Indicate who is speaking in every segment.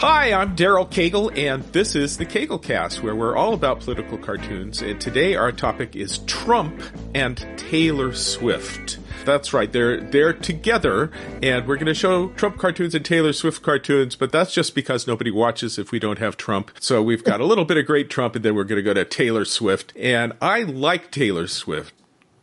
Speaker 1: Hi, I'm Daryl Cagle, and this is the Caglecast, where we're all about political cartoons. And today our topic is Trump and Taylor Swift. That's right, they're they're together, and we're going to show Trump cartoons and Taylor Swift cartoons. But that's just because nobody watches if we don't have Trump. So we've got a little bit of great Trump, and then we're going to go to Taylor Swift. And I like Taylor Swift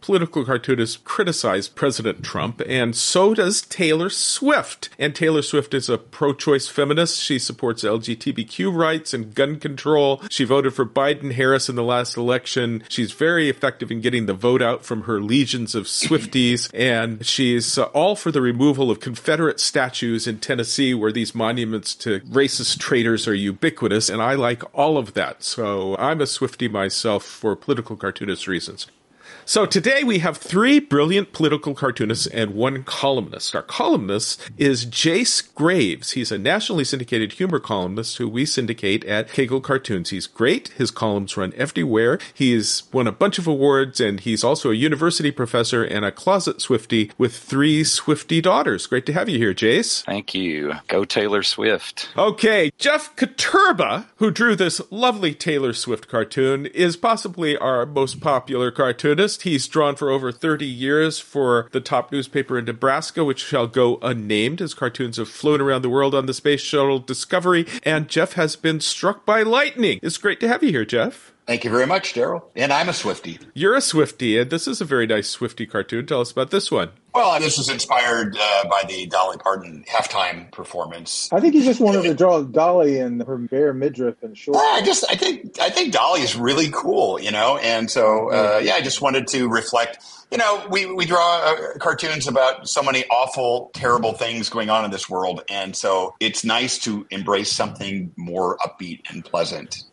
Speaker 1: political cartoonists criticize President Trump, and so does Taylor Swift. And Taylor Swift is a pro choice feminist. She supports LGBTQ rights and gun control. She voted for Biden Harris in the last election. She's very effective in getting the vote out from her legions of Swifties, and she's uh, all for the removal of Confederate statues in Tennessee, where these monuments to racist traitors are ubiquitous. And I like all of that. So I'm a Swiftie myself for political cartoonist reasons. So today we have three brilliant political cartoonists and one columnist. Our columnist is Jase Graves. He's a nationally syndicated humor columnist who we syndicate at Cagle Cartoons. He's great. His columns run everywhere. He's won a bunch of awards and he's also a university professor and a closet Swifty with three Swifty daughters. Great to have you here, Jase.
Speaker 2: Thank you. Go Taylor Swift.
Speaker 1: Okay, Jeff Koterba, who drew this lovely Taylor Swift cartoon, is possibly our most popular cartoonist. He's drawn for over 30 years for the top newspaper in Nebraska, which shall go unnamed. His cartoons have flown around the world on the space shuttle Discovery, and Jeff has been struck by lightning. It's great to have you here, Jeff.
Speaker 3: Thank you very much, Daryl. And I'm a Swifty.
Speaker 1: You're a Swifty, and this is a very nice Swifty cartoon. Tell us about this one.
Speaker 3: Well, this was inspired uh, by the Dolly Parton halftime performance.
Speaker 4: I think he just wanted to draw Dolly and her bare midriff and short.
Speaker 3: I just, I think, I think Dolly is really cool, you know, and so uh, yeah, I just wanted to reflect. You know, we we draw uh, cartoons about so many awful, terrible things going on in this world, and so it's nice to embrace something more upbeat and pleasant.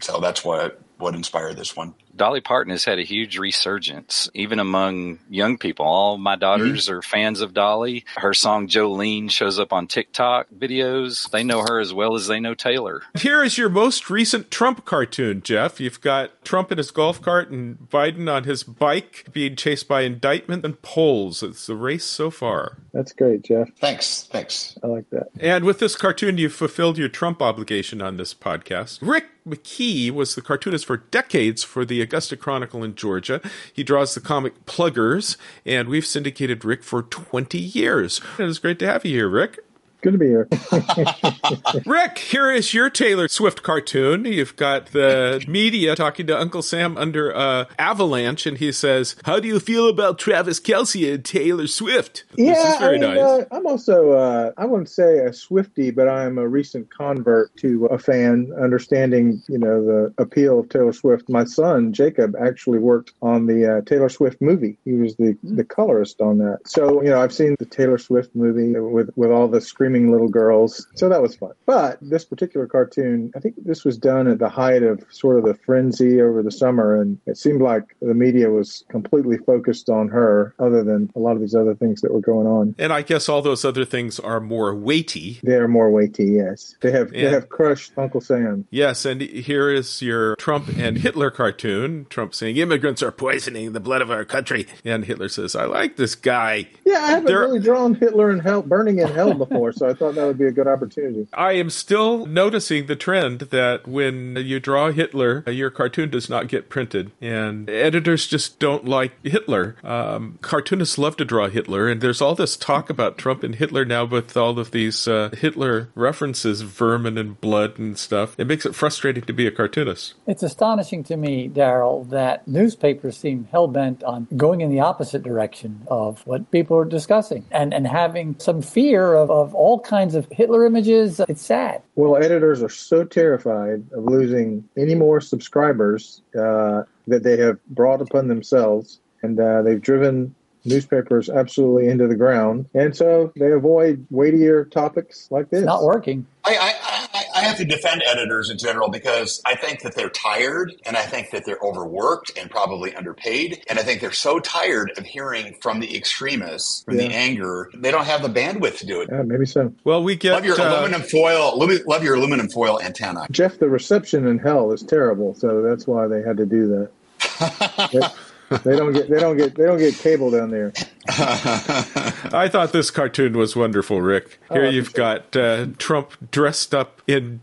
Speaker 3: So that's what what inspired this one.
Speaker 2: Dolly Parton has had a huge resurgence, even among young people. All my daughters mm-hmm. are fans of Dolly. Her song Jolene shows up on TikTok videos. They know her as well as they know Taylor.
Speaker 1: Here is your most recent Trump cartoon, Jeff. You've got Trump in his golf cart and Biden on his bike being chased by indictment and polls. It's the race so far.
Speaker 4: That's great, Jeff.
Speaker 3: Thanks. Thanks.
Speaker 4: I like that.
Speaker 1: And with this cartoon, you've fulfilled your Trump obligation on this podcast. Rick McKee was the cartoonist for decades for the Augusta Chronicle in Georgia. He draws the comic Pluggers, and we've syndicated Rick for 20 years. It is great to have you here, Rick.
Speaker 4: Good to be here.
Speaker 1: Rick, here is your Taylor Swift cartoon. You've got the media talking to Uncle Sam under uh, avalanche, and he says, How do you feel about Travis Kelce and Taylor Swift?
Speaker 4: Yeah, this is very I mean, nice. Uh, I'm also, uh, I wouldn't say a Swifty, but I'm a recent convert to a fan, understanding, you know, the appeal of Taylor Swift. My son, Jacob, actually worked on the uh, Taylor Swift movie. He was the, the colorist on that. So, you know, I've seen the Taylor Swift movie with, with all the screaming screaming little girls. So that was fun. But this particular cartoon, I think this was done at the height of sort of the frenzy over the summer, and it seemed like the media was completely focused on her, other than a lot of these other things that were going on.
Speaker 1: And I guess all those other things are more weighty.
Speaker 4: They are more weighty. Yes, they have and, they have crushed Uncle Sam.
Speaker 1: Yes, and here is your Trump and Hitler cartoon. Trump saying immigrants are poisoning the blood of our country, and Hitler says, "I like this guy."
Speaker 4: Yeah, I haven't They're, really drawn Hitler in hell, burning in hell before, so I thought that would be a good opportunity.
Speaker 1: I am still noticing the trend that when you draw Hitler, your cartoon does not get printed, and editors just don't like Hitler. Um, cartoonists love to draw Hitler, and there's all this talk about Trump and Hitler now with all of these uh, Hitler references, vermin and blood and stuff. It makes it frustrating to be a cartoonist.
Speaker 5: It's astonishing to me, Daryl, that newspapers seem hell bent on going in the opposite direction of what people are discussing and, and having some fear of, of all kinds of Hitler images. It's sad.
Speaker 4: Well, editors are so terrified of losing any more subscribers uh, that they have brought upon themselves, and uh, they've driven newspapers absolutely into the ground, and so they avoid weightier topics like this.
Speaker 5: It's not working.
Speaker 3: I, I, I, have to defend editors in general because I think that they're tired, and I think that they're overworked and probably underpaid, and I think they're so tired of hearing from the extremists, from yeah. the anger, they don't have the bandwidth to do it.
Speaker 4: Yeah, maybe so.
Speaker 1: Well, we get
Speaker 3: love your uh, aluminum foil. Love your aluminum foil antenna,
Speaker 4: Jeff. The reception in hell is terrible, so that's why they had to do that. they don't get they don't get they don't get cable down there.
Speaker 1: I thought this cartoon was wonderful, Rick. Here
Speaker 4: Oh,
Speaker 1: you've got uh, Trump dressed up in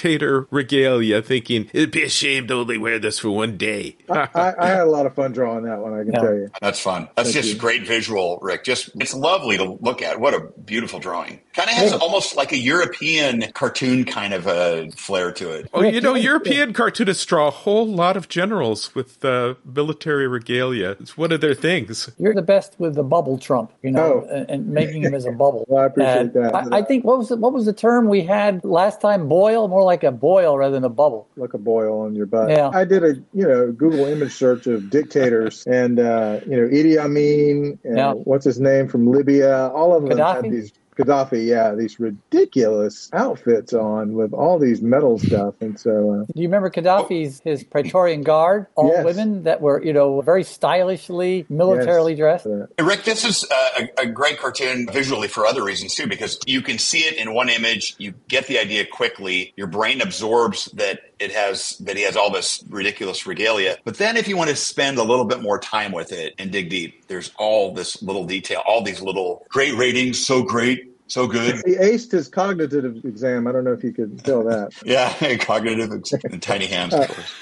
Speaker 1: dictator regalia, thinking it'd be a shame to only wear this for one day.
Speaker 4: I, I had a lot of fun drawing that one. I can
Speaker 5: Yeah.
Speaker 4: tell you.
Speaker 3: That's fun. That's
Speaker 4: Thank
Speaker 3: just
Speaker 4: you.
Speaker 3: great visual, Rick. Just it's lovely to look at. What a beautiful drawing. Kind of has
Speaker 4: Yeah.
Speaker 3: almost like a European cartoon kind of a flair to it.
Speaker 1: Oh, you know, European cartoonists draw a whole lot of generals with uh, military regalia. It's one of their things.
Speaker 5: You're the best with the bubble Trump, you know,
Speaker 4: Oh.
Speaker 5: and, and making him as a bubble.
Speaker 4: Well, I appreciate
Speaker 5: And
Speaker 4: that.
Speaker 5: I, I think what was the, what was the term we had last time? Boil, more like a boil rather than a bubble.
Speaker 4: like a boil on your butt.
Speaker 5: Yeah.
Speaker 4: I did a you know Google image search of dictators and uh, you know Idi Amin and
Speaker 5: Yeah.
Speaker 4: what's his name from Libya. All of them
Speaker 5: Gaddafi?
Speaker 4: had these Gaddafi, yeah, these ridiculous outfits on with all these metal stuff, and so uh,
Speaker 5: Do you remember Gaddafi's his Praetorian Guard, all
Speaker 4: Yes.
Speaker 5: women that were you know very stylishly militarily dressed?
Speaker 4: uh,
Speaker 3: Hey, Rick, this is uh, a, a great cartoon visually for other reasons too, because you can see it in one image, you get the idea quickly, your brain absorbs that it has that he has all this ridiculous regalia. But then, if you want to spend a little bit more time with it and dig deep, there's all this little detail, all these little great ratings, so great, so good.
Speaker 4: he aced his cognitive exam. I don't know if you could tell that.
Speaker 3: Yeah, cognitive and tiny hands. Of uh, course.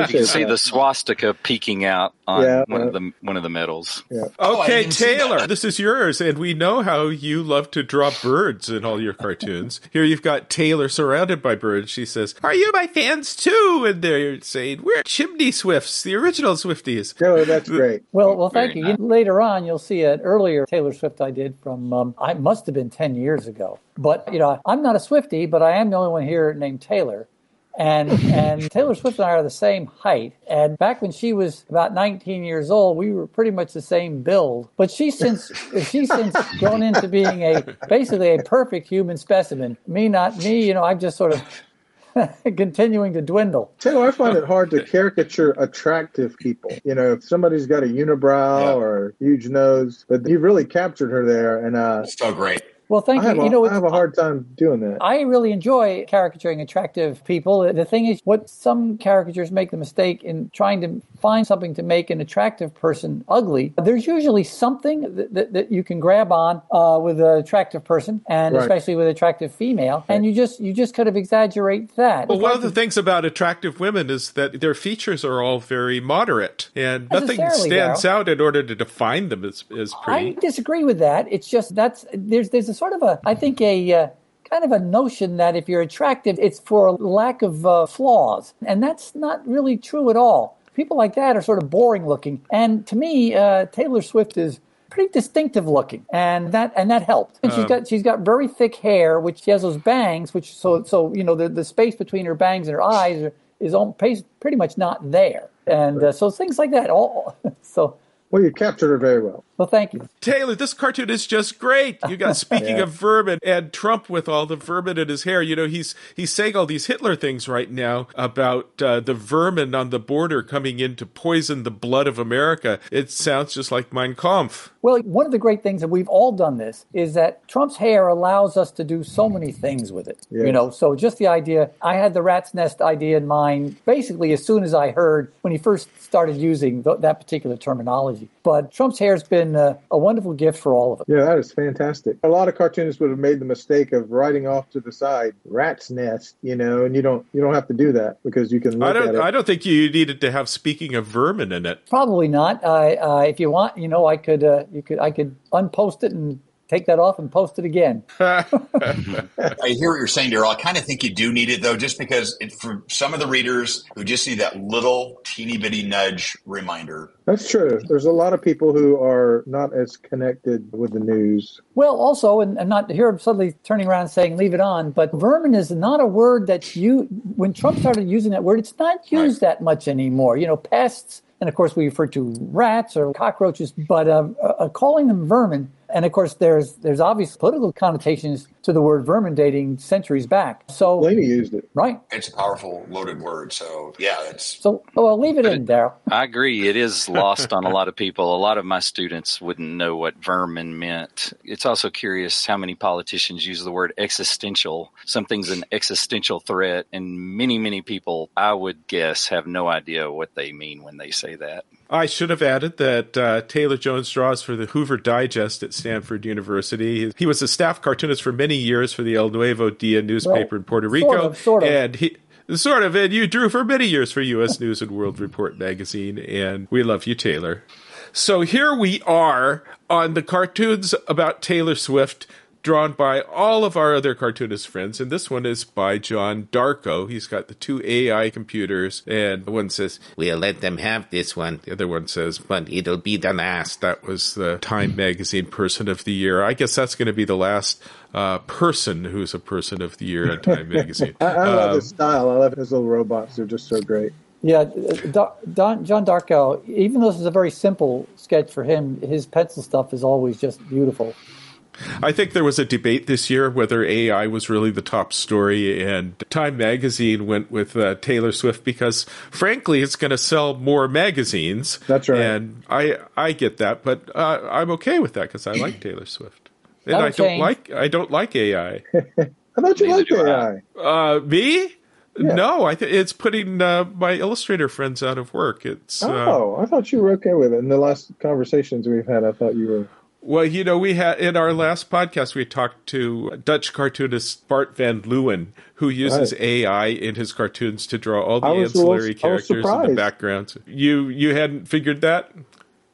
Speaker 2: You can see
Speaker 4: that.
Speaker 2: the swastika peeking out on
Speaker 4: Yeah,
Speaker 2: one of the one of the medals.
Speaker 4: Yeah.
Speaker 3: Oh,
Speaker 1: Okay,
Speaker 3: didn't
Speaker 1: Taylor, this is yours, and we know how you love to draw birds in all your cartoons. Here you've got Taylor surrounded by birds. She says, Are you my fans too? And they're saying, We're chimney swifts, the original Swifties.
Speaker 4: No, that's great.
Speaker 5: Well, well, thank
Speaker 2: Very
Speaker 5: you. Later on, you'll see an earlier Taylor Swift I did from um, I must have been ten years ago. But you know, I'm not a Swifty, but I am the only one here named Taylor. And and Taylor Swift and I are the same height. And back when she was about 19 years old, we were pretty much the same build. But she's since she's since grown into being a basically a perfect human specimen. Me, not me. You know, I'm just sort of continuing to dwindle.
Speaker 4: Taylor, I find it hard to caricature attractive people. You know, if somebody's got a unibrow
Speaker 3: Yeah.
Speaker 4: or a huge nose, but you've really captured her there, and uh,
Speaker 3: So great.
Speaker 5: Well, thank you.
Speaker 4: a,
Speaker 5: You know,
Speaker 4: I have a hard time doing that.
Speaker 5: I really enjoy caricaturing attractive people. The thing is, what some caricatures make the mistake in trying to find something to make an attractive person ugly. There's usually something that, that, that you can grab on uh, with an attractive person, and
Speaker 4: Right.
Speaker 5: especially with an attractive female, and you just you just kind of exaggerate that.
Speaker 1: Well, one of the things about attractive women is that their features are all very moderate, and nothing stands
Speaker 5: Darryl.
Speaker 1: out in order to define them as, as pretty.
Speaker 5: I
Speaker 1: pretty.
Speaker 5: disagree with that. It's just that's there's there's a sort of a I think a uh, kind of a notion that if you're attractive, it's for a lack of uh, flaws, and that's not really true at all. People like that are sort of boring looking, and to me, uh, Taylor Swift is pretty distinctive looking, and that and that helped. And she's got she's got very thick hair, which she has those bangs, which so so you know the the space between her bangs and her eyes are, is on, pretty much not there, and uh, so things like that. All so
Speaker 4: Well, you captured her very well.
Speaker 5: Well, thank you.
Speaker 1: Taylor, this cartoon is just great. You got speaking
Speaker 4: Yeah.
Speaker 1: of vermin and Trump with all the vermin in his hair. You know he's he's saying all these Hitler things right now about uh, the vermin on the border coming in to poison the blood of America. It sounds just like Mein Kampf.
Speaker 5: Well, one of the great things that we've all done this is that Trump's hair allows us to do so many things with it.
Speaker 4: Yes.
Speaker 5: You know, so just the idea, I had the rat's nest idea in mind basically as soon as I heard when he first started using th- that particular terminology. But Trump's hair's been uh, a wonderful gift for all of us.
Speaker 4: Yeah, that is fantastic. A lot of cartoonists would have made the mistake of writing off to the side rat's nest, you know, and you don't you don't have to do that because you can look
Speaker 1: I don't
Speaker 4: it.
Speaker 1: I don't think you needed to have speaking of vermin in it.
Speaker 5: Probably not. Uh, uh, if you want, you know, I could, uh, you could, I could unpost it and take that off and post it again.
Speaker 3: I hear what you're saying, Daryl. I kind of think you do need it though, just because it, for some of the readers who just need that little teeny bitty nudge reminder.
Speaker 4: That's true. There's a lot of people who are not as connected with the news.
Speaker 5: Well, also, and, and not here, I'm suddenly turning around and saying, leave it on, but vermin is not a word that you, when Trump started using that word, it's not used that much anymore. You know, pests, and of course, we refer to rats or cockroaches, but uh, uh, calling them vermin, and of course, there's there's obvious political connotations to the word vermin dating centuries back. So
Speaker 4: Laney used it.
Speaker 5: right.
Speaker 3: It's a powerful, loaded word. So yeah, it's
Speaker 5: So well, leave it in, Daryl.
Speaker 2: I agree. It is lost on a lot of people. A lot of my students wouldn't know what vermin meant. It's also curious how many politicians use the word existential. Something's an existential threat, and many, many people, I would guess, have no idea what they mean when they say that.
Speaker 1: I should have added that uh, Taylor Jones draws for the Hoover Digest at Stanford University. He was a staff cartoonist for many years for the El Nuevo Dia newspaper
Speaker 5: Well,
Speaker 1: in Puerto
Speaker 5: sort
Speaker 1: Rico,
Speaker 5: of, sort of.
Speaker 1: and he. Sort of, and you drew for many years for U.S. News and World Report magazine, and we love you, Taylor. So here we are on the cartoons about Taylor Swift, drawn by all of our other cartoonist friends, and this one is by John Darkow. He's got the two AI computers, and one says, "We'll let them have this one." The other one says, "But it'll be the last." That was the Time Magazine Person of the Year. I guess that's going to be the last uh, person who's a Person of the Year in Time Magazine.
Speaker 4: I, I love
Speaker 1: Um,
Speaker 4: his style. I love his little robots. They're just so great.
Speaker 5: Yeah, Don, Don, John Darkow. Even though this is a very simple sketch for him, his pencil stuff is always just beautiful.
Speaker 1: I think there was a debate this year whether AI was really the top story, and Time Magazine went with uh, Taylor Swift because, frankly, it's going to sell more magazines.
Speaker 4: That's right.
Speaker 1: and I I get that, but uh, I'm okay with that because I like Taylor Swift, and
Speaker 5: That'll
Speaker 1: I don't
Speaker 5: change.
Speaker 1: like I don't like AI.
Speaker 4: I thought you
Speaker 2: Neither
Speaker 4: liked
Speaker 2: do
Speaker 4: AI.
Speaker 1: Uh, me?
Speaker 4: Yeah.
Speaker 1: No, I th- it's putting uh, my illustrator friends out of work. It's uh,
Speaker 4: Oh, I thought you were okay with it. In the last conversations we've had, I thought you were.
Speaker 1: Well, you know, we had in our last podcast we talked to Dutch cartoonist Bart van Leeuwen, who uses AI in his cartoons to draw all the
Speaker 4: was
Speaker 1: ancillary
Speaker 4: was
Speaker 1: characters and the backgrounds. You you hadn't figured that?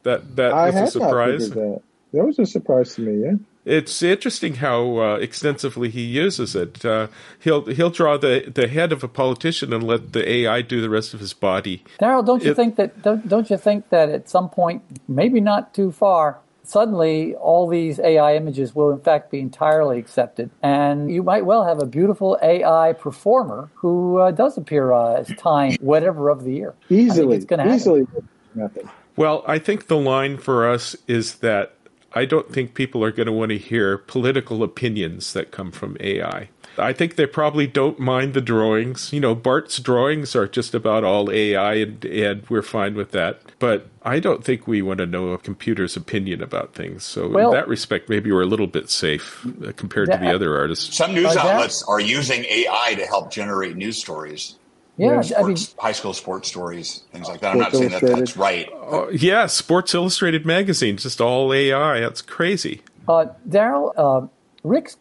Speaker 1: That that
Speaker 4: I
Speaker 1: was a
Speaker 4: had not
Speaker 1: surprise.
Speaker 4: figured that. That was a surprise to me. Yeah.
Speaker 1: It's interesting how uh, extensively he uses it. Uh, he'll he'll draw the, the head of a politician and let the AI do the rest of his body.
Speaker 5: Daryl, don't you
Speaker 1: It-
Speaker 5: think that don't, don't you think that at some point, maybe not too far, suddenly all these AI images will in fact be entirely accepted, and you might well have a beautiful AI performer who uh, does appear uh, as time whatever of the year.
Speaker 4: Easily,
Speaker 5: it's going to happen.
Speaker 4: easily method.
Speaker 1: Well, I think the line for us is that I don't think people are going to want to hear political opinions that come from AI. I think they probably don't mind the drawings. You know, Bart's drawings are just about all AI, and, and we're fine with that. But I don't think we want to know a computer's opinion about things. So,
Speaker 5: Well-
Speaker 1: in that respect, maybe we're a little bit safe uh, compared to the other artists.
Speaker 3: some news
Speaker 5: Like that?
Speaker 3: outlets are using AI to help generate news stories.
Speaker 5: Yeah,
Speaker 3: sports,
Speaker 5: I mean,
Speaker 3: high school sports stories, things like that. I'm not saying that that's right.
Speaker 1: Uh, yeah, Sports Illustrated magazine, just all AI. That's crazy.
Speaker 5: Uh, Daryl, uh, Rick's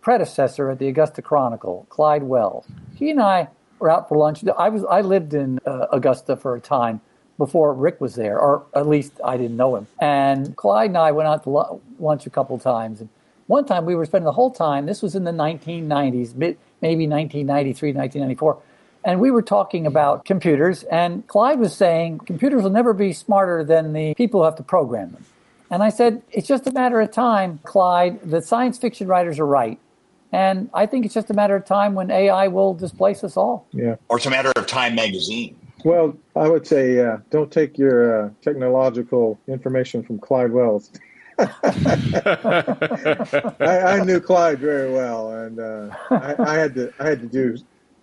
Speaker 5: predecessor at the Augusta Chronicle, Clyde Wells, he and I were out for lunch. I was I lived in uh, Augusta for a time before Rick was there, or at least I didn't know him. And Clyde and I went out to lu- lunch a couple times. And one time we were spending the whole time. This was in the 1990s, mid, maybe 1993, 1994. And we were talking about computers, and Clyde was saying computers will never be smarter than the people who have to program them. And I said, it's just a matter of time, Clyde. The science fiction writers are right. And I think it's just a matter of time when AI will displace us all.
Speaker 4: Yeah.
Speaker 3: Or it's a matter of Time magazine.
Speaker 4: Well, I would say, uh, don't take your uh, technological information from Clyde Wells. I, I knew Clyde very well, and uh, I, I had to I had to do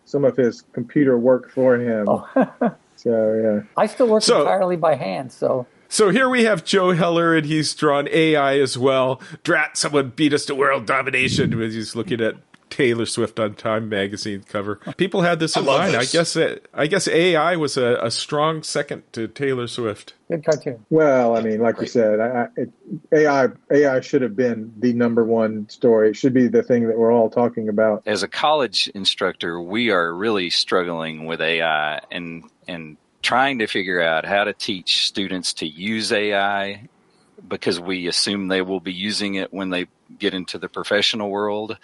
Speaker 4: some of his computer work for him. so yeah,
Speaker 5: I still work
Speaker 1: So-
Speaker 5: entirely by hand, so
Speaker 1: So here we have Joe Heller, and he's drawn AI as well. Drat, someone beat us to world domination. As he's looking at Taylor Swift on Time magazine cover. People had this
Speaker 3: I
Speaker 1: in
Speaker 3: love
Speaker 1: mind. I guess it, I guess AI was a, a strong second to Taylor Swift.
Speaker 5: good cartoon.
Speaker 4: well, I mean, like you said, I, I, it, AI AI should have been the number one story. It should be the thing that we're all talking about.
Speaker 2: As a college instructor, we are really struggling with AI and and trying to figure out how to teach students to use AI because we assume they will be using it when they get into the professional world,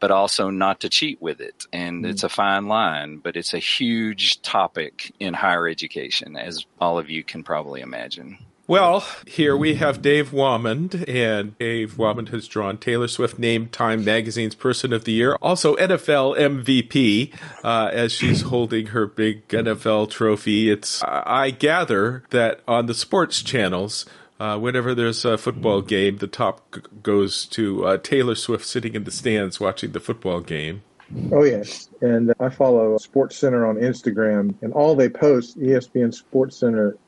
Speaker 2: but also not to cheat with it. And it's mm-hmm. a fine line, but it's a huge topic in higher education, as all of you can probably imagine.
Speaker 1: Well, here we have Dave Whamond, and Dave Whamond has drawn Taylor Swift named Time Magazine's Person of the Year, also NFL MVP, uh, as she's holding her big NFL trophy. It's I gather that on the sports channels, Uh, whenever there's a football game, the top g- goes to uh, Taylor Swift sitting in the stands watching the football game.
Speaker 4: Oh yes, and I follow Sports Center on Instagram, and all they post, ESPN Sports Center,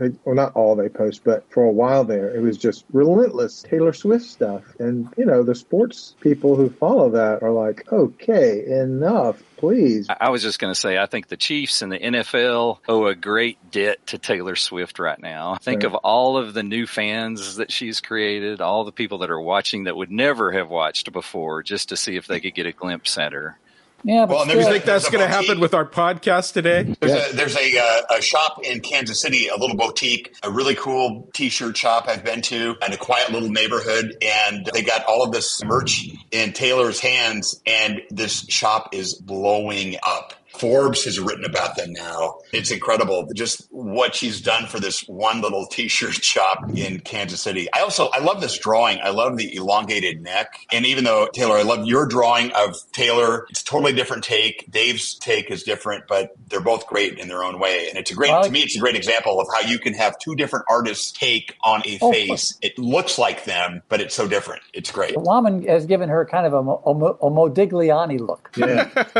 Speaker 4: Uh, well, not all they post, but for a while there, it was just relentless Taylor Swift stuff. And you know, the sports people who follow that are like, okay, enough, please.
Speaker 2: I I was just going to say, I think the Chiefs and the NFL owe a great debt to Taylor Swift right now. Think
Speaker 4: Right.
Speaker 2: of all of the new fans that she's created, all the people that are watching that would never have watched before just to see if they could get a glimpse at her.
Speaker 5: Yeah, but
Speaker 3: Well, and
Speaker 5: still,
Speaker 3: there's
Speaker 1: You think that's going to happen with our podcast today?
Speaker 3: There's
Speaker 4: Yeah.
Speaker 3: a there's a, uh, a shop in Kansas City, a little boutique, a really cool T-shirt shop I've been to, in a quiet little neighborhood, and they got all of this merch in Taylor's hands, and this shop is blowing up. Forbes has written about them now. It's incredible, just what she's done for this one little T-shirt shop in Kansas City. I also I love this drawing. I love the elongated neck, and even though Taylor, I love your drawing of Taylor. It's a totally different take. Dave's take is different, but they're both great in their own way. And it's a great
Speaker 5: Well,
Speaker 3: to me. It's a great example of how you can have two different artists' take on a
Speaker 5: Oh,
Speaker 3: face. It looks like them, but it's so different. It's great.
Speaker 5: Lyman has given her kind of a, a, a Modigliani look.
Speaker 4: Yeah,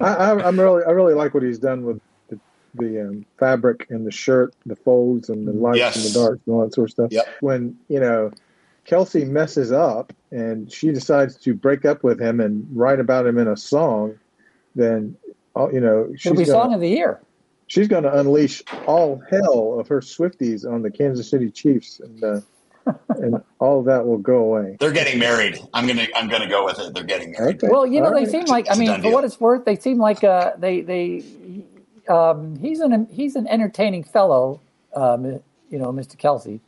Speaker 4: I, I, I'm really, I really like what he's done with the, the um, fabric and the shirt, the folds and the lights
Speaker 3: Yes.
Speaker 4: and the darks and all that sort of stuff.
Speaker 3: Yep.
Speaker 4: When you know Kelce messes up and she decides to break up with him and write about him in a song, then oh, you know she's
Speaker 5: It'll be
Speaker 4: gonna,
Speaker 5: song of the year.
Speaker 4: she's going to unleash all hell of her Swifties on the Kansas City Chiefs, and uh, and all that will go away.
Speaker 3: They're getting married. I'm gonna I'm gonna go with it. They're getting married.
Speaker 4: Okay.
Speaker 5: Well, you know,
Speaker 4: All
Speaker 5: they
Speaker 4: right.
Speaker 5: seem like I mean, for
Speaker 3: deal.
Speaker 5: what it's worth, they seem like uh, they they um, he's an he's an entertaining fellow, um, you know, Mr. Kelce,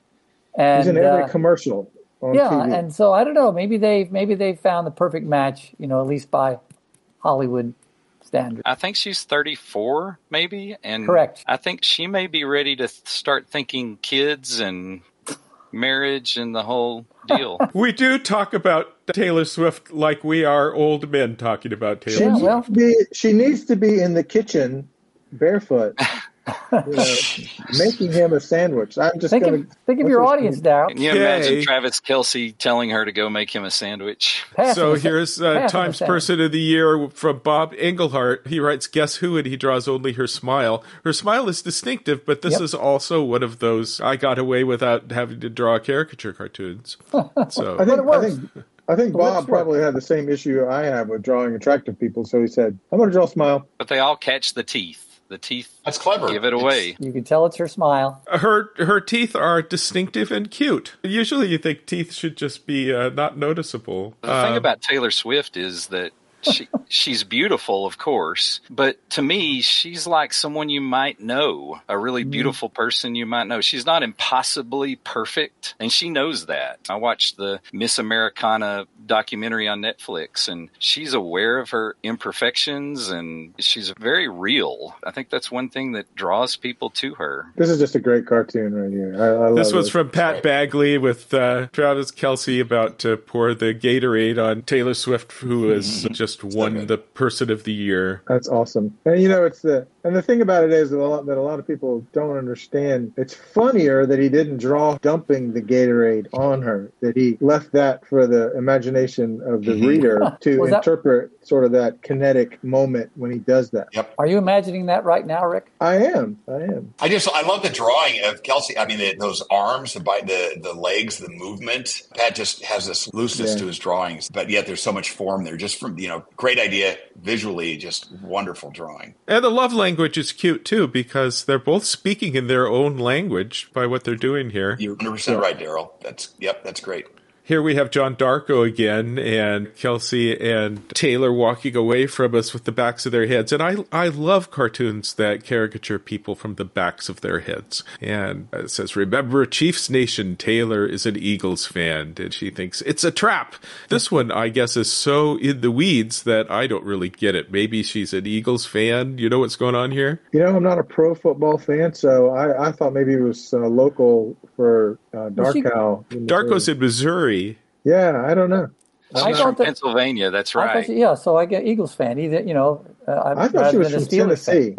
Speaker 5: and
Speaker 4: He's in every
Speaker 5: uh,
Speaker 4: commercial on
Speaker 5: yeah,
Speaker 4: TV.
Speaker 5: and so I don't know, maybe they maybe they found the perfect match, you know, at least by Hollywood standards.
Speaker 2: I think she's 34, maybe. And
Speaker 5: Correct.
Speaker 2: I think she may be ready to start thinking kids and marriage and the whole deal.
Speaker 1: We do talk about Taylor Swift like we are old men talking about Taylor.
Speaker 5: Yeah,
Speaker 1: Swift.
Speaker 5: well-
Speaker 4: be, she needs to be in the kitchen barefoot, you know, making him a sandwich. I'm just
Speaker 5: Think
Speaker 4: going
Speaker 5: of think of your audience, now.
Speaker 2: Can you
Speaker 1: Okay.
Speaker 2: imagine Travis Kelce telling her to go make him a sandwich?
Speaker 5: Pass
Speaker 1: So
Speaker 5: a
Speaker 1: here's uh,
Speaker 5: a
Speaker 1: Times. Person of the Year from Bob Englehart. He writes, "Guess who?" and he draws only her smile. Her smile is distinctive, but this
Speaker 5: Yep.
Speaker 1: is also one of those I got away without having to draw caricature cartoons. So
Speaker 4: I think,
Speaker 5: it.
Speaker 4: I think, I think
Speaker 5: The
Speaker 4: Bob probably had the same issue I have with drawing attractive people. So he said, I'm going to draw a smile.
Speaker 2: But they all catch the teeth. The teeth
Speaker 3: That's clever.
Speaker 2: give it away.
Speaker 5: You can tell it's her smile.
Speaker 1: her her teeth are distinctive and cute. Usually, you think teeth should just be uh, not noticeable.
Speaker 2: The thing
Speaker 1: Um,
Speaker 2: about Taylor Swift is that she she's beautiful, of course, but to me, she's like someone you might know, a really beautiful person you might know. She's not impossibly perfect, and she knows that. I watched the Miss Americana documentary on Netflix, and she's aware of her imperfections, and she's very real. I think that's one thing that draws people to her.
Speaker 4: This is just a great cartoon right here. I, I
Speaker 1: This was
Speaker 4: it.
Speaker 1: from Pat Bagley with uh, Travis Kelce about to pour the Gatorade on Taylor Swift, who is just won
Speaker 3: good.
Speaker 1: the Person of the Year.
Speaker 4: That's awesome. And you know, it's the and the thing about it is that a lot, that a lot of people don't understand. It's funnier that he didn't draw dumping the Gatorade on her. That he left that for the imagination of the mm-hmm. reader to
Speaker 5: Was that-
Speaker 4: interpret sort of that kinetic moment when he does that. Yep.
Speaker 5: Are you imagining that right now, Rick?
Speaker 4: I am. I am.
Speaker 3: I just I love the drawing of Kelce. I mean, the, those arms, the bi- the the legs, the movement. Pat just has this looseness
Speaker 4: Yeah.
Speaker 3: to his drawings, but yet there's so much form there. Just from you know, great idea visually, just wonderful drawing.
Speaker 1: And the love language is cute too because they're both speaking in their own language by what they're doing here.
Speaker 3: You're 100 percent right, Daryl. That's yep, that's great.
Speaker 1: Here we have John Darkow again and Kelce and Taylor walking away from us with the backs of their heads. And I, I love cartoons that caricature people from the backs of their heads. And it says, remember Chiefs Nation, Taylor is an Eagles fan. And she thinks it's a trap. This one, I guess, is so in the weeds that I don't really get it. Maybe she's an Eagles fan. You know what's going on here?
Speaker 4: You know, I'm not a pro football fan, so I, I thought maybe it was uh, local for uh,
Speaker 5: Was she-
Speaker 4: Darkow's in Missouri. Yeah, I don't know.
Speaker 5: I
Speaker 2: She's from
Speaker 5: that-
Speaker 2: Pennsylvania. That's right.
Speaker 5: she- yeah, so I get Eagles fan. Either you know, uh,
Speaker 4: I thought she was from Tennessee.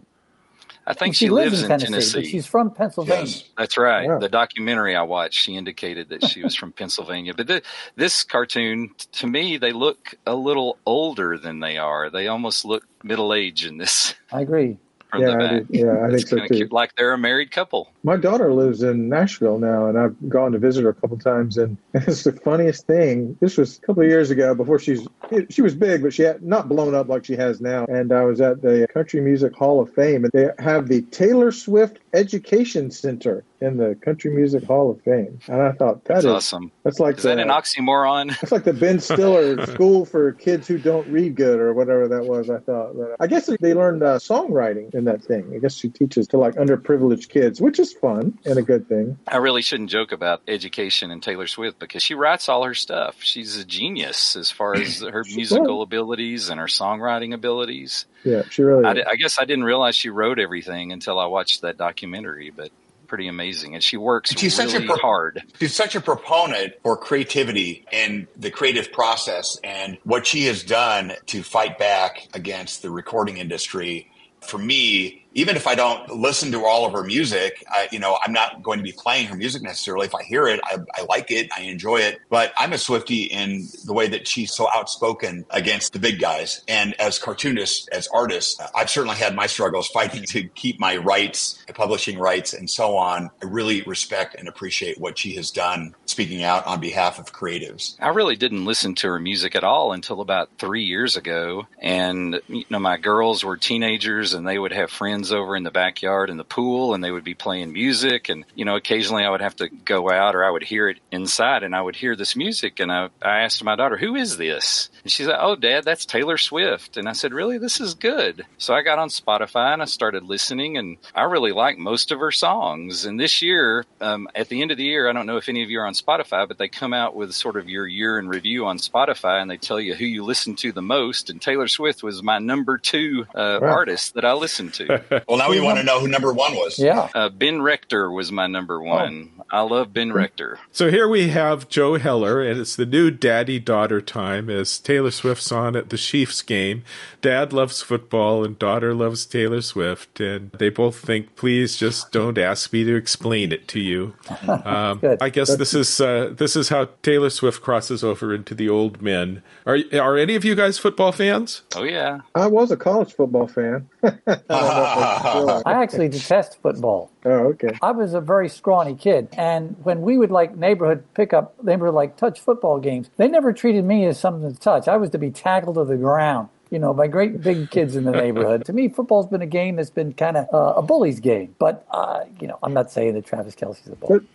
Speaker 2: I think
Speaker 5: she,
Speaker 2: she,
Speaker 5: lives,
Speaker 2: lives
Speaker 5: in Tennessee,
Speaker 2: Tennessee.
Speaker 5: but she's from Pennsylvania.
Speaker 3: Yes.
Speaker 2: That's right.
Speaker 4: Yeah.
Speaker 2: The documentary I watched, she indicated that she was from Pennsylvania. But th- this cartoon, to me, they look a little older than they are. They almost look middle aged in this
Speaker 5: I agree.
Speaker 2: From
Speaker 4: Yeah,
Speaker 2: the
Speaker 4: I
Speaker 2: back.
Speaker 4: Yeah, I think so too.
Speaker 2: cute, like they're a married couple.
Speaker 4: My daughter lives in Nashville now, and I've gone to visit her a couple times. And it's the funniest thing. This was a couple of years ago before she's she was big, but she had not blown up like she has now. And I was at the Country Music Hall of Fame, and they have the Taylor Swift Education Center in the Country Music Hall of Fame. And I thought that
Speaker 2: That's
Speaker 4: is
Speaker 2: awesome.
Speaker 4: that's like
Speaker 2: Is that
Speaker 4: the,
Speaker 2: an oxymoron?
Speaker 4: It's like the Ben Stiller School for Kids Who Don't Read Good or whatever that was. I thought. But I guess they learned uh, songwriting in that thing. I guess she teaches to like underprivileged kids, which is fun and a good thing.
Speaker 2: I really shouldn't joke about education and Taylor Swift because she writes all her stuff. She's a genius as far as her musical abilities and her songwriting abilities.
Speaker 4: Yeah, she really.
Speaker 2: I, I guess I didn't realize she wrote everything until I watched that documentary, but pretty amazing. And she works
Speaker 3: She's such a pro-
Speaker 2: hard.
Speaker 3: She's such a proponent for creativity and the creative process and what she has done to fight back against the recording industry. For me, even if I don't listen to all of her music, I, you know, I'm not going to be playing her music necessarily. If I hear it, I, I like it, I enjoy it. But I'm a Swifty in the way that she's so outspoken against the big guys. And as cartoonists, as artists, I've certainly had my struggles fighting to keep my rights, publishing rights, and so on. I really respect and appreciate what she has done, speaking out on behalf of creatives.
Speaker 2: I really didn't listen to her music at all until about three years ago. And, you know, my girls were teenagers and they would have friends over in the backyard in the pool and they would be playing music. And, you know, occasionally I would have to go out or I would hear it inside and I would hear this music. And I, I asked my daughter, who is this? And she said, oh, dad, that's Taylor Swift. And I said, really? This is good. So I got on Spotify and I started listening and I really like most of her songs. And this year, um, at the end of the year, I don't know if any of you are on Spotify, but they come out with sort of your year in review on Spotify and they tell you who you listen to the most. And Taylor Swift was my number two uh,
Speaker 4: Wow.
Speaker 2: artist that I listened to.
Speaker 3: Well, now we want to know who number one was.
Speaker 5: Yeah.
Speaker 2: Uh, ben Rector was my number one. I love Ben Rector.
Speaker 1: So here we have Joe Heller, and it's the new daddy daughter time as Taylor Swift's on at the Chiefs game. Dad loves football, and daughter loves Taylor Swift, and they both think, please just don't ask me to explain it to you. Um, I guess this is uh, this is how Taylor Swift crosses over into the old men. Are are any of you guys football fans?
Speaker 2: Oh, yeah.
Speaker 4: I was a college football fan. I don't know if I still are.
Speaker 5: I actually detest football.
Speaker 4: Oh, okay.
Speaker 5: I was a very scrawny kid, and when we would like neighborhood pickup, neighborhood like touch football games, they never treated me as something to touch. I was to be tackled to the ground, you know, by great big kids in the neighborhood. to me, football's been a game that's been kind of uh, a bully's game. But uh, you know, I'm not saying that Travis Kelce's a bully.
Speaker 4: But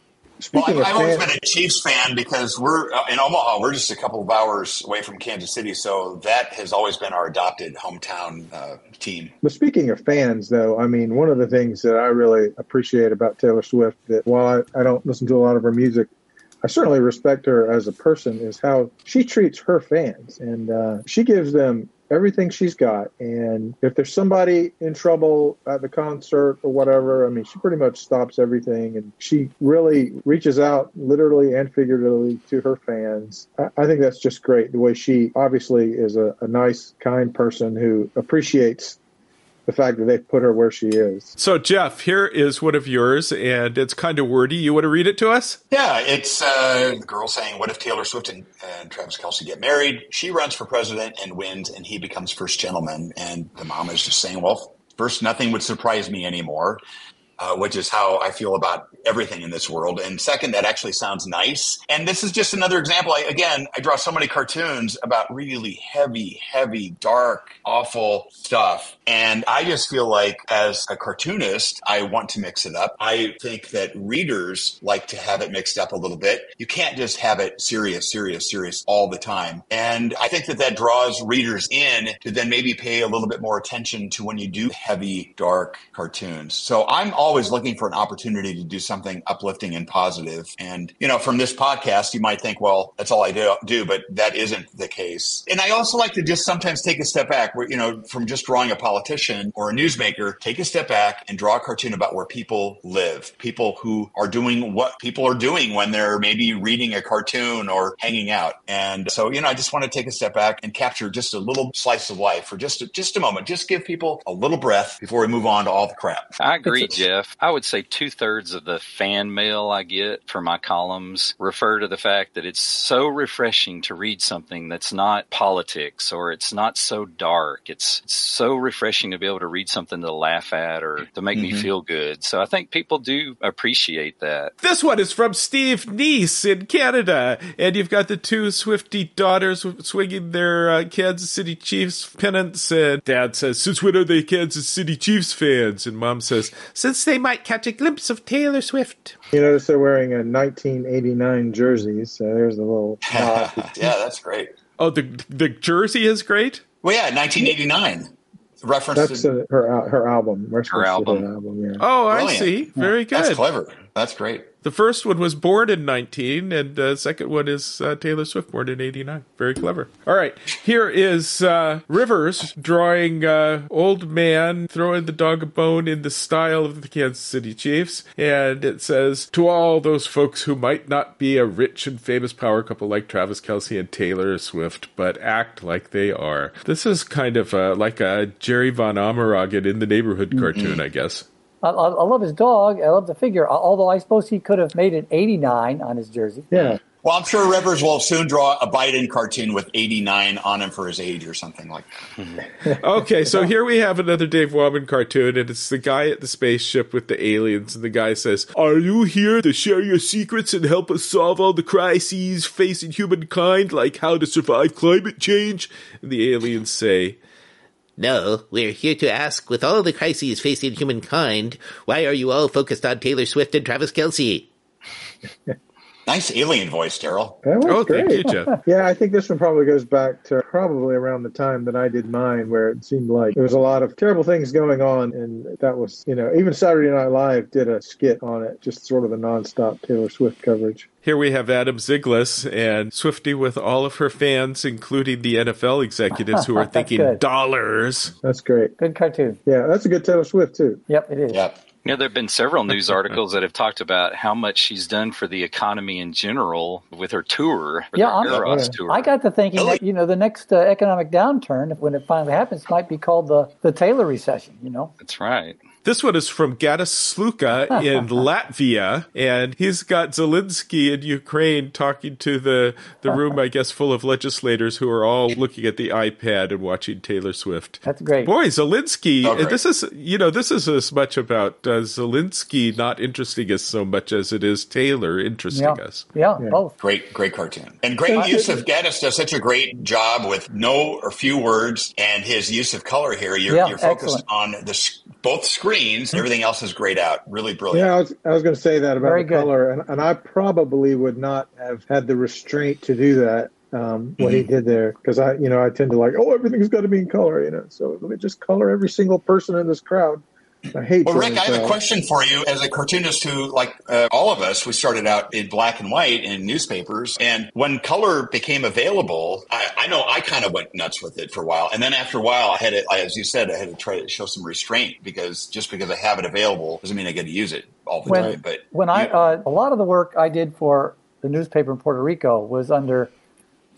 Speaker 3: Well, I've, I've always been a Chiefs fan because we're uh, in Omaha. We're just a couple of hours away from Kansas City, so that has always been our adopted hometown uh, team.
Speaker 4: But speaking of fans, though, I mean, one of the things that I really appreciate about Taylor Swift that while I, I don't listen to a lot of her music, I certainly respect her as a person is how she treats her fans. And uh, she gives them everything she's got. And if there's somebody in trouble at the concert or whatever, I mean, she pretty much stops everything. And she really reaches out, literally and figuratively, to her fans. I, I think that's just great. The way she obviously is a, a nice, kind person who appreciates the fact that they put her where she is.
Speaker 1: So Jeff, here is one of yours, and it's kind of wordy. You want to read it to us?
Speaker 3: Yeah, it's uh, the girl saying, "What if Taylor Swift and, and Travis Kelce get married? She runs for president and wins, and he becomes first gentleman." And the mom is just saying, "Well, first, nothing would surprise me anymore." Uh, which is how I feel about everything in this world. And second, that actually sounds nice. And this is just another example. I, again, I draw so many cartoons about really heavy, heavy, dark, awful stuff. And I just feel like as a cartoonist, I want to mix it up. I think that readers like to have it mixed up a little bit. You can't just have it serious, serious, serious all the time. And I think that that draws readers in to then maybe pay a little bit more attention to when you do heavy, dark cartoons. So I'm all always looking for an opportunity to do something uplifting and positive. And, you know, from this podcast, you might think, well, that's all I do, do but that isn't the case. And I also like to just sometimes take a step back where, you know, from just drawing a politician or a newsmaker, take a step back and draw a cartoon about where people live, people who are doing what people are doing when they're maybe reading a cartoon or hanging out. And so, you know, I just want to take a step back and capture just a little slice of life for just a, just a moment. Just give people a little breath before we move on to all the crap.
Speaker 2: I agree, Jeff. I would say two thirds of the fan mail I get for my columns refer to the fact that it's so refreshing to read something that's not politics or it's not so dark. It's, it's so refreshing to be able to read something to laugh at or to make mm-hmm. me feel good. So I think people do appreciate that.
Speaker 1: This one is from Steve Nease in Canada, and you've got the two Swifty daughters swinging their uh, Kansas City Chiefs pennants. And Dad says, "Since when are they Kansas City Chiefs fans?" And Mom says, "Since they might catch a glimpse of Taylor Swift."
Speaker 4: You notice they're wearing a 1989 jersey, So there's a little.
Speaker 3: yeah, that's great.
Speaker 1: Oh, the the jersey is great.
Speaker 3: Well, yeah, 1989 reference
Speaker 4: that's to, her her album.
Speaker 2: Her album.
Speaker 4: Her album yeah.
Speaker 1: Oh, Brilliant. I see. Very good.
Speaker 3: That's clever. That's great.
Speaker 1: The first one was born in 19, and the second one is uh, Taylor Swift, born in 89. Very clever. All right, here is uh, Rivers drawing uh, old man throwing the dog a bone in the style of the Kansas City Chiefs, and it says, "To all those folks who might not be a rich and famous power couple like Travis Kelce and Taylor Swift, but act like they are." This is kind of uh, like a Jerry Van Amerongen in the neighborhood cartoon. I guess.
Speaker 5: I, I, love his dog. I love the figure. Although I suppose he could have made it 89 on his jersey.
Speaker 4: Yeah.
Speaker 3: Well, I'm sure Rivers will soon draw a Biden cartoon with 89 on him for his age or something like
Speaker 1: that. okay, so here we have another Dave Whamond cartoon, and it's the guy at the spaceship with the aliens, and the guy says, Are you here to share your secrets and help us solve all the crises facing humankind, like how to survive climate change? And the aliens say,
Speaker 6: no, we're here to ask, with all the crises facing humankind, why are you all focused on Taylor Swift and Travis Kelce?
Speaker 3: Nice alien voice, Daryl.
Speaker 1: oh, great. thank you, Jeff.
Speaker 4: yeah, I think this one probably goes back to probably around the time that I did mine, where it seemed like there was a lot of terrible things going on, and that was, you know, even Saturday Night Live did a skit on it, just sort of a nonstop Taylor Swift coverage.
Speaker 1: Here we have Adam Zyglis and Swifty with all of her fans, including the NFL executives who are thinking good. dollars.
Speaker 4: That's great.
Speaker 5: Good cartoon.
Speaker 4: Yeah, that's a good Taylor Swift too.
Speaker 5: Yep, it is.
Speaker 3: Yep.
Speaker 2: You know, there have been several news articles that have talked about how much she's done for the economy in general with her tour.
Speaker 5: Yeah, yeah, tour. I got to thinking that you know the next uh, economic downturn, when it finally happens, might be called the the Taylor recession. You know,
Speaker 2: that's right.
Speaker 1: This one is from Gatis Sluka in Latvia, and he's got Zelensky in Ukraine talking to the, the room, I guess, full of legislators who are all looking at the iPad and watching Taylor Swift.
Speaker 5: That's great.
Speaker 1: Boy, Zelensky, oh, this is, you know, this is as much about uh, Zelensky not interesting us so much as it is Taylor interesting
Speaker 5: yeah.
Speaker 1: us.
Speaker 5: Yeah, yeah, both.
Speaker 3: Great, great cartoon. And great use of Gatis does such a great job with no or few words and his use of color here. You're, yeah, you're focused excellent. on the both screens. Everything else is grayed out. Really brilliant.
Speaker 4: Yeah, I was, I was going to say that about Very the good. color, and, and I probably would not have had the restraint to do that um, what mm-hmm. he did there because I, you know, I tend to like, oh, everything's got to be in color, you know. So let me just color every single person in this crowd. I hate.
Speaker 3: Well, Rick, I have a question for you. As a cartoonist who, like uh, all of us, we started out in black and white in newspapers, and when color became available, I, I know I kind of went nuts with it for a while, and then after a while, I had to, as you said, I had to try to show some restraint because just because I have it available doesn't mean I get to use it all the
Speaker 5: when,
Speaker 3: time. But
Speaker 5: when I, uh, a lot of the work I did for the newspaper in Puerto Rico was under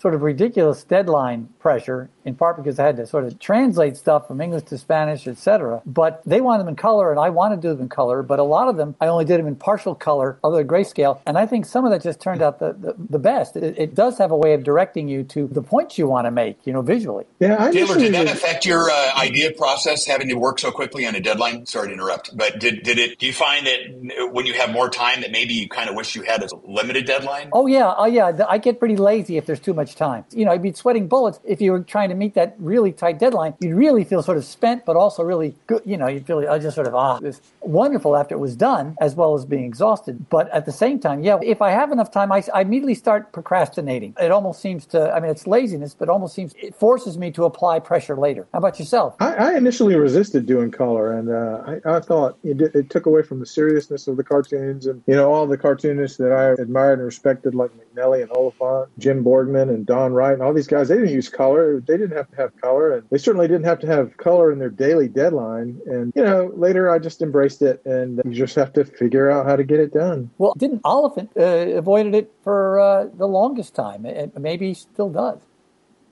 Speaker 5: sort of ridiculous deadline pressure, in part because I had to sort of translate stuff from English to Spanish, etc. But they wanted them in color, and I wanted to do them in color. But a lot of them, I only did them in partial color, other grayscale. And I think some of that just turned out the, the, the best. It, it, does have a way of directing you to the points you want to make, you know, visually.
Speaker 3: Yeah, I Taylor, did that affect your uh, idea process, having to work so quickly on a deadline? Sorry to interrupt, but did, did it? Do you find that when you have more time, that maybe you kind of wish you had a limited deadline?
Speaker 5: Oh yeah, oh yeah. I get pretty lazy if there's too much time. You know, you'd be sweating bullets if you were trying to meet that really tight deadline. You'd really feel sort of spent, but also really good. You know, you'd feel I just sort of ah, wonderful after it was done, as well as being exhausted. But at the same time, yeah, if I have enough time, I, I immediately start procrastinating. It almost seems to. I mean, it's laziness, but almost seems it forces me to apply pressure later. How about yourself?
Speaker 4: I, I initially resisted doing color, and uh, I, I thought it, did- it took away from the seriousness of the cartoons, and you know all the cartoonists that I admired and respected, like MacNelly and Oliphant, Jim Borgman, and Don Wright, and all these guys. They didn't use color; they didn't have to have color, and they certainly didn't have to have color in their daily deadline. And you know, later I just embraced it, and you just have to figure out how to get it done.
Speaker 5: Well, didn't Oliphant uh, avoided it for uh, the longest time? And maybe he still does.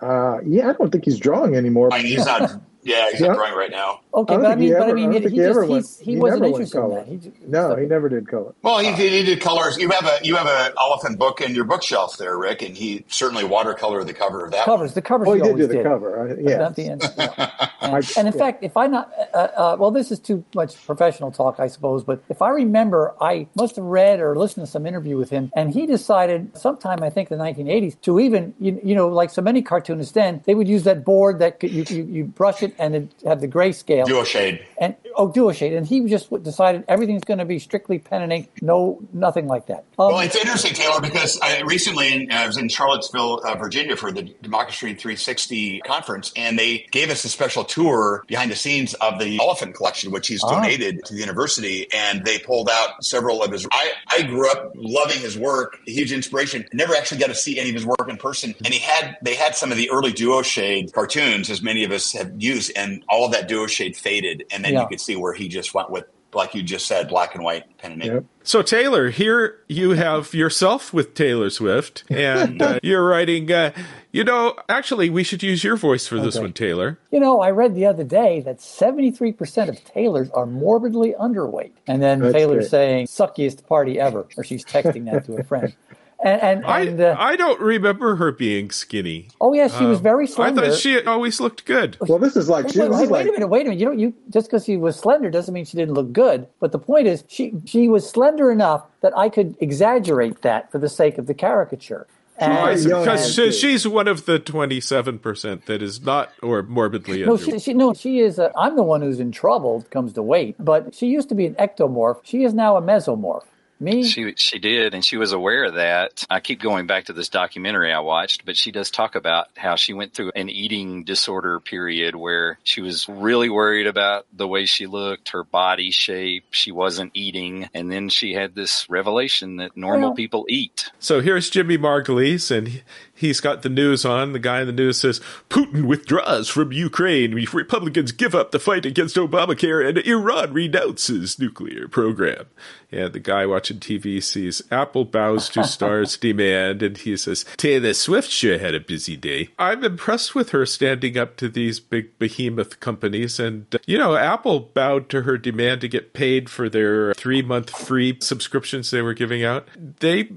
Speaker 4: Uh, yeah, I don't think he's drawing anymore.
Speaker 3: I he's not. Yeah, he's
Speaker 4: Yeah.
Speaker 3: not drawing right now.
Speaker 5: Okay, but I
Speaker 4: think he
Speaker 5: mean, but I mean, he, he
Speaker 4: he
Speaker 5: just
Speaker 4: ever went-
Speaker 5: he's, he,
Speaker 4: he
Speaker 5: wasn't
Speaker 4: never went
Speaker 5: interested in
Speaker 4: color.
Speaker 5: that. He, j-
Speaker 4: No, he never did color.
Speaker 3: Well, he did, he did colors. You have a you have an Oliphant book in your bookshelf there, Rick, and he certainly watercolored the cover of that. one.
Speaker 5: covers the covers.
Speaker 4: Well,
Speaker 5: he
Speaker 4: he did do the cover. Uh, I, yeah.
Speaker 5: Not the end. yeah. And,
Speaker 4: I-
Speaker 5: and in
Speaker 4: yeah.
Speaker 5: fact, if I not, uh, uh, well, this is too much professional talk, I suppose. But if I remember, I must have read or listened to some interview with him, and he decided sometime I think the 1980s to even you, you know like so many cartoonists then they would use that board that could, you, you you brush it and it have the grayscale
Speaker 3: Duo shade.
Speaker 5: and oh duo shade, and he just decided everything's going to be strictly pen and ink, no nothing like that. Um,
Speaker 3: Well, it's interesting, Taylor, because I recently uh, I was in Charlottesville, uh, Virginia, for the Democracy 360 conference, and they gave us a special tour behind the scenes of the Oliphant collection, which he's
Speaker 5: Ah.
Speaker 3: donated to the university. And they pulled out several of his. I, I grew up loving his work, huge inspiration. Never actually got to see any of his work in person, and he had they had some of the early duo shade cartoons, as many of us have used, and all of that duo shade faded, and then
Speaker 5: Yeah.
Speaker 3: you could see where he just went with. Like you just said, black and white pen and ink.
Speaker 4: Yep.
Speaker 1: So Taylor, here you have yourself with Taylor Swift, and uh, you're writing. Uh, you know, actually, we should use your voice for this
Speaker 5: Okay.
Speaker 1: one, Taylor.
Speaker 5: You know, I read the other day that 73% of Taylors are morbidly underweight. And then
Speaker 4: That's
Speaker 5: Taylor's
Speaker 4: great.
Speaker 5: saying, suckiest party ever. Or she's texting that to a friend. And, and,
Speaker 1: I
Speaker 5: and uh,
Speaker 1: I don't remember her being skinny.
Speaker 5: oh, yeah, she was very slender.
Speaker 1: I thought she always looked good.
Speaker 4: Well, this is like
Speaker 5: Wait,
Speaker 4: she,
Speaker 5: wait,
Speaker 4: this
Speaker 5: wait,
Speaker 4: is
Speaker 5: wait
Speaker 4: like
Speaker 5: a minute, wait a minute. You know, you just because she was slender doesn't mean she didn't look good. But the point is, she she was slender enough that I could exaggerate that for the sake of the caricature. And,
Speaker 1: Because she, she's one of the 27% that is not or morbidly
Speaker 5: No, she, she, no, she is. A, I'm the one who's in trouble. Comes to weight, but she used to be an ectomorph. She is now a mesomorph. Me,
Speaker 2: She she did, and she was aware of that. I keep going back to this documentary I watched, but she does talk about how she went through an eating disorder period where she was really worried about the way she looked, her body shape. She wasn't eating, and then she had this revelation that normal
Speaker 5: Well-
Speaker 2: people eat.
Speaker 1: So here's Jimmy Margulies, and he- he's got the news on. The guy in the news says Putin withdraws from Ukraine. Republicans give up the fight against Obamacare, and Iran renounces nuclear program. And the guy watching TV sees Apple bows to stars' demand, and he says Taylor Swift sure had a busy day. I'm impressed with her standing up to these big behemoth companies, and uh, you know, Apple bowed to her demand to get paid for their three month free subscriptions they were giving out. They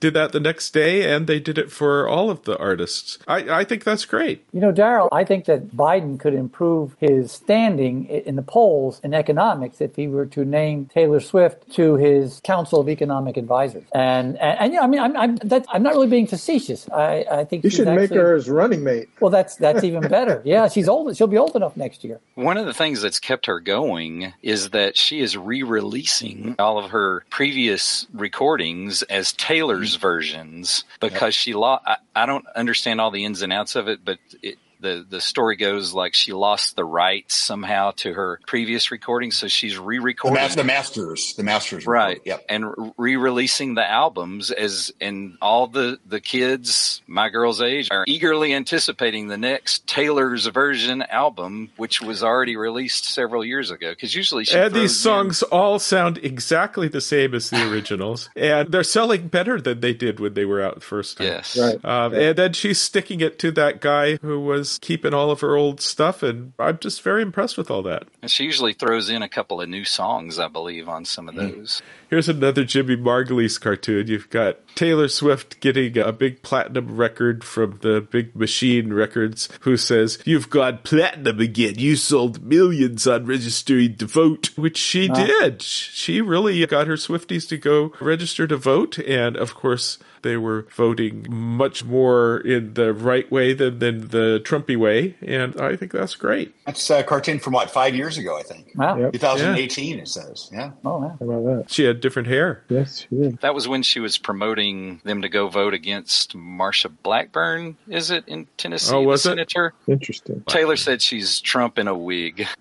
Speaker 1: did that the next day, and they did it for all of the artists. I, I think that's great.
Speaker 5: You know, Daryl, I think that Biden could improve his standing in the polls in economics if he were to name Taylor Swift to his Council of Economic Advisors. And and, and yeah, I mean, I'm I'm, that, I'm not really being facetious. I, I think
Speaker 4: you
Speaker 5: she's
Speaker 4: should make her his running mate.
Speaker 5: Well, that's that's even better. Yeah, she's old. She'll be old enough next year.
Speaker 2: One of the things that's kept her going is that she is re-releasing all of her previous recordings as Taylor's versions because she lost. I, I don't understand all the ins and outs of it, but it, the the story goes like she lost the rights somehow to her previous recordings, so she's re-recording.
Speaker 3: mas- the masters, the masters,
Speaker 2: Right.
Speaker 3: Yep.
Speaker 2: And re-releasing the albums as and all the the kids my girl's age are eagerly anticipating the next Taylor's version album which was already released several years ago cuz usually she
Speaker 1: And
Speaker 2: throws
Speaker 1: these
Speaker 2: in-
Speaker 1: songs all sound exactly the same as the originals, and they're selling better than they did when they were out the first time.
Speaker 2: yes.
Speaker 4: Right.
Speaker 1: Um, And then she's sticking it to that guy who was keeping all of her old stuff, and I'm just very impressed with all that.
Speaker 2: And she usually throws in a couple of new songs I believe on some of
Speaker 1: Mm.
Speaker 2: those.
Speaker 1: Here's another Jimmy Margulies cartoon. You've got Taylor Swift getting a big platinum record from the big machine records, who says, You've gone platinum again. You sold millions on registering to vote, which she did. She really got her Swifties to go register to vote. And of course, They were voting much more in the right way than, than the Trumpy way, and I think that's great.
Speaker 3: That's a cartoon from what five years ago, I think.
Speaker 5: Wow.
Speaker 4: Yep.
Speaker 3: 2018, it says. Yeah.
Speaker 5: Oh, wow.
Speaker 4: How about that?
Speaker 1: She had different hair.
Speaker 4: Yes, she did.
Speaker 2: That was when she was promoting them to go vote against Marsha Blackburn, is it, in Tennessee?
Speaker 1: Oh, was
Speaker 2: the
Speaker 1: it?
Speaker 2: senator?
Speaker 4: Interesting.
Speaker 2: Taylor said she's Trump in a wig.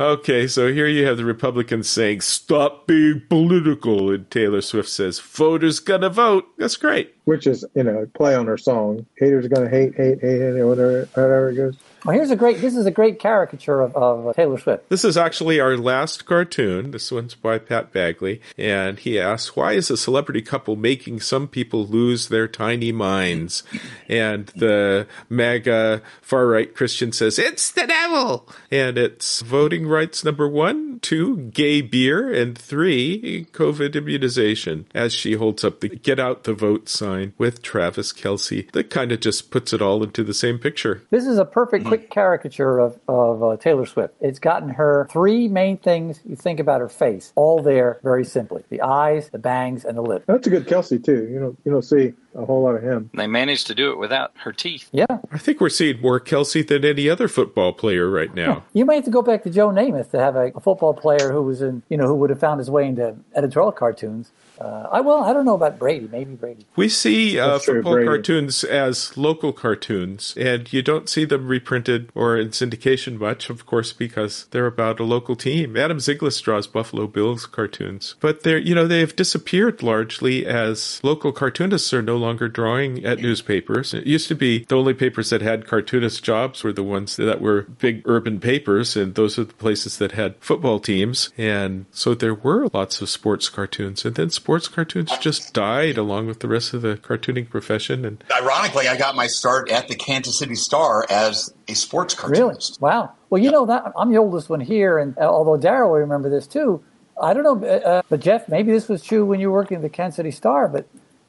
Speaker 1: Okay, so here you have the Republicans saying, stop being political. And Taylor Swift says, voters gonna vote. That's great.
Speaker 4: Which is, you know, play on her song. Haters are gonna hate, hate, hate, hate, whatever, whatever it goes.
Speaker 5: Well, here's a great. This is a great caricature of, of uh, Taylor Swift.
Speaker 1: This is actually our last cartoon. This one's by Pat Bagley. And he asks, Why is a celebrity couple making some people lose their tiny minds? And the MAGA far right Christian says, It's the devil. And it's voting rights number one, two, gay beer, and three, COVID immunization. As she holds up the get out the vote sign with Travis Kelce, that kind of just puts it all into the same picture.
Speaker 5: This is a perfect, quick caricature of of uh, Taylor Swift. It's gotten her three main things you think about her face, all there very simply: the eyes, the bangs, and the lip.
Speaker 4: That's a good Kelce too. You don't, you don't see a whole lot of him.
Speaker 2: They managed to do it without her teeth.
Speaker 5: Yeah,
Speaker 1: I think we're seeing more Kelce than any other football player right now.
Speaker 5: you might have to go back to Joe Namath to have a, a football player who was in, you know, who would have found his way into editorial cartoons. Uh, I well, I don't know about Brady. Maybe Brady.
Speaker 1: We see uh,
Speaker 4: That's
Speaker 1: football
Speaker 4: Brady.
Speaker 1: cartoons as local cartoons, and you don't see them reprinted or in syndication much, of course, because they're about a local team. Adam Zyglis draws Buffalo Bills cartoons, but they're you know they've disappeared largely as local cartoonists are no longer drawing at newspapers. It used to be the only papers that had cartoonist jobs were the ones that were big urban papers, and those are the places that had football teams, and so there were lots of sports cartoons, and then sports cartoons just died along with the rest of the cartooning profession, and
Speaker 3: Ironically, I got my start at the Kansas City Star as a sports
Speaker 5: Really?
Speaker 3: cartoonist.
Speaker 5: Wow. Well, you know that I'm the oldest one here, and uh, although Daryl will remember this too, I don't know, uh, uh, but Jeff, maybe this was true when you were working at the Kansas City Star, but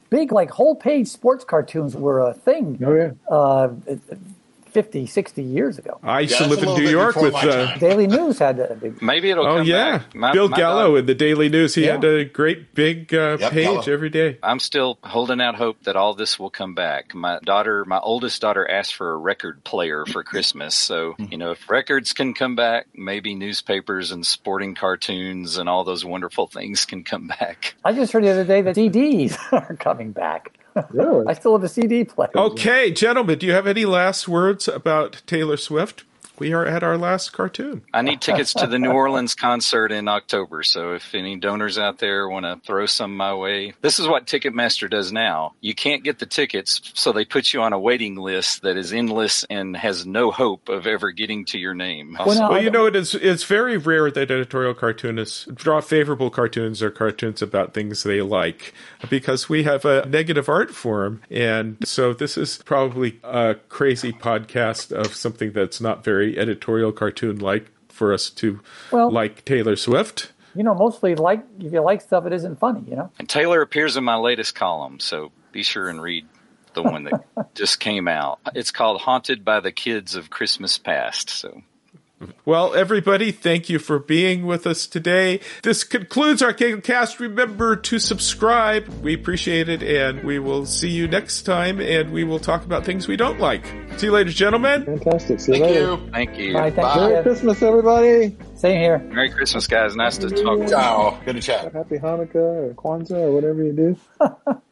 Speaker 5: big like whole page sports cartoons were a thing
Speaker 4: Oh yeah.
Speaker 5: uh, 50, 60 years ago.
Speaker 1: I used
Speaker 3: Yeah,
Speaker 1: to live in New York with
Speaker 3: my
Speaker 1: uh.
Speaker 5: Daily News had a big.
Speaker 2: Maybe it'll
Speaker 1: oh
Speaker 2: come
Speaker 1: yeah,
Speaker 2: back. My-
Speaker 1: Bill
Speaker 2: my
Speaker 1: Gallo
Speaker 2: daughter-
Speaker 1: in the Daily News. He
Speaker 5: Yeah.
Speaker 1: had a great big uh,
Speaker 3: Yep,
Speaker 1: page
Speaker 3: Gallo.
Speaker 1: every day.
Speaker 2: I'm still holding out hope that all this will come back. My daughter, my oldest daughter, asked for a record player for Christmas. So, you know, if records can come back, maybe newspapers and sporting cartoons and all those wonderful things can come back.
Speaker 5: I just heard the other day that CDs are coming back.
Speaker 4: Really?
Speaker 5: I still have a CD player.
Speaker 1: Okay, gentlemen, do you have any last words about Taylor Swift? We are at our last cartoon.
Speaker 2: I need tickets to the New Orleans concert in October. So if any donors out there want to throw some my way, this is what Ticketmaster does now. You can't get the tickets, so they put you on a waiting list that is endless and has no hope of ever getting to your name.
Speaker 5: Well, now,
Speaker 1: Well, you know, it is it's very rare that editorial cartoonists draw favorable cartoons or cartoons about things they like because we have a negative art form. And so this is probably a crazy podcast of something that's not very editorial cartoon like for us to
Speaker 5: Well-
Speaker 1: like Taylor Swift.
Speaker 5: you know, mostly like if you like stuff, it isn't funny. You know.
Speaker 2: And Taylor appears in my latest column, so be sure and read the one that just came out. It's called Haunted by the Kids of Christmas Past. So
Speaker 1: Well, everybody, thank you for being with us today. This concludes our cast. Remember to subscribe. We appreciate it, and we will see you next time, and we will talk about things we don't like. See you later, gentlemen.
Speaker 4: Fantastic. See you
Speaker 3: Thank
Speaker 4: later.
Speaker 3: you.
Speaker 2: thank you.
Speaker 5: All right, thank
Speaker 3: Bye.
Speaker 5: you.
Speaker 4: Merry Christmas, everybody.
Speaker 5: Same here.
Speaker 2: Merry Christmas, guys. Nice to talk to you.
Speaker 3: Ciao. Good to chat.
Speaker 4: Happy Hanukkah or Kwanzaa or whatever you do.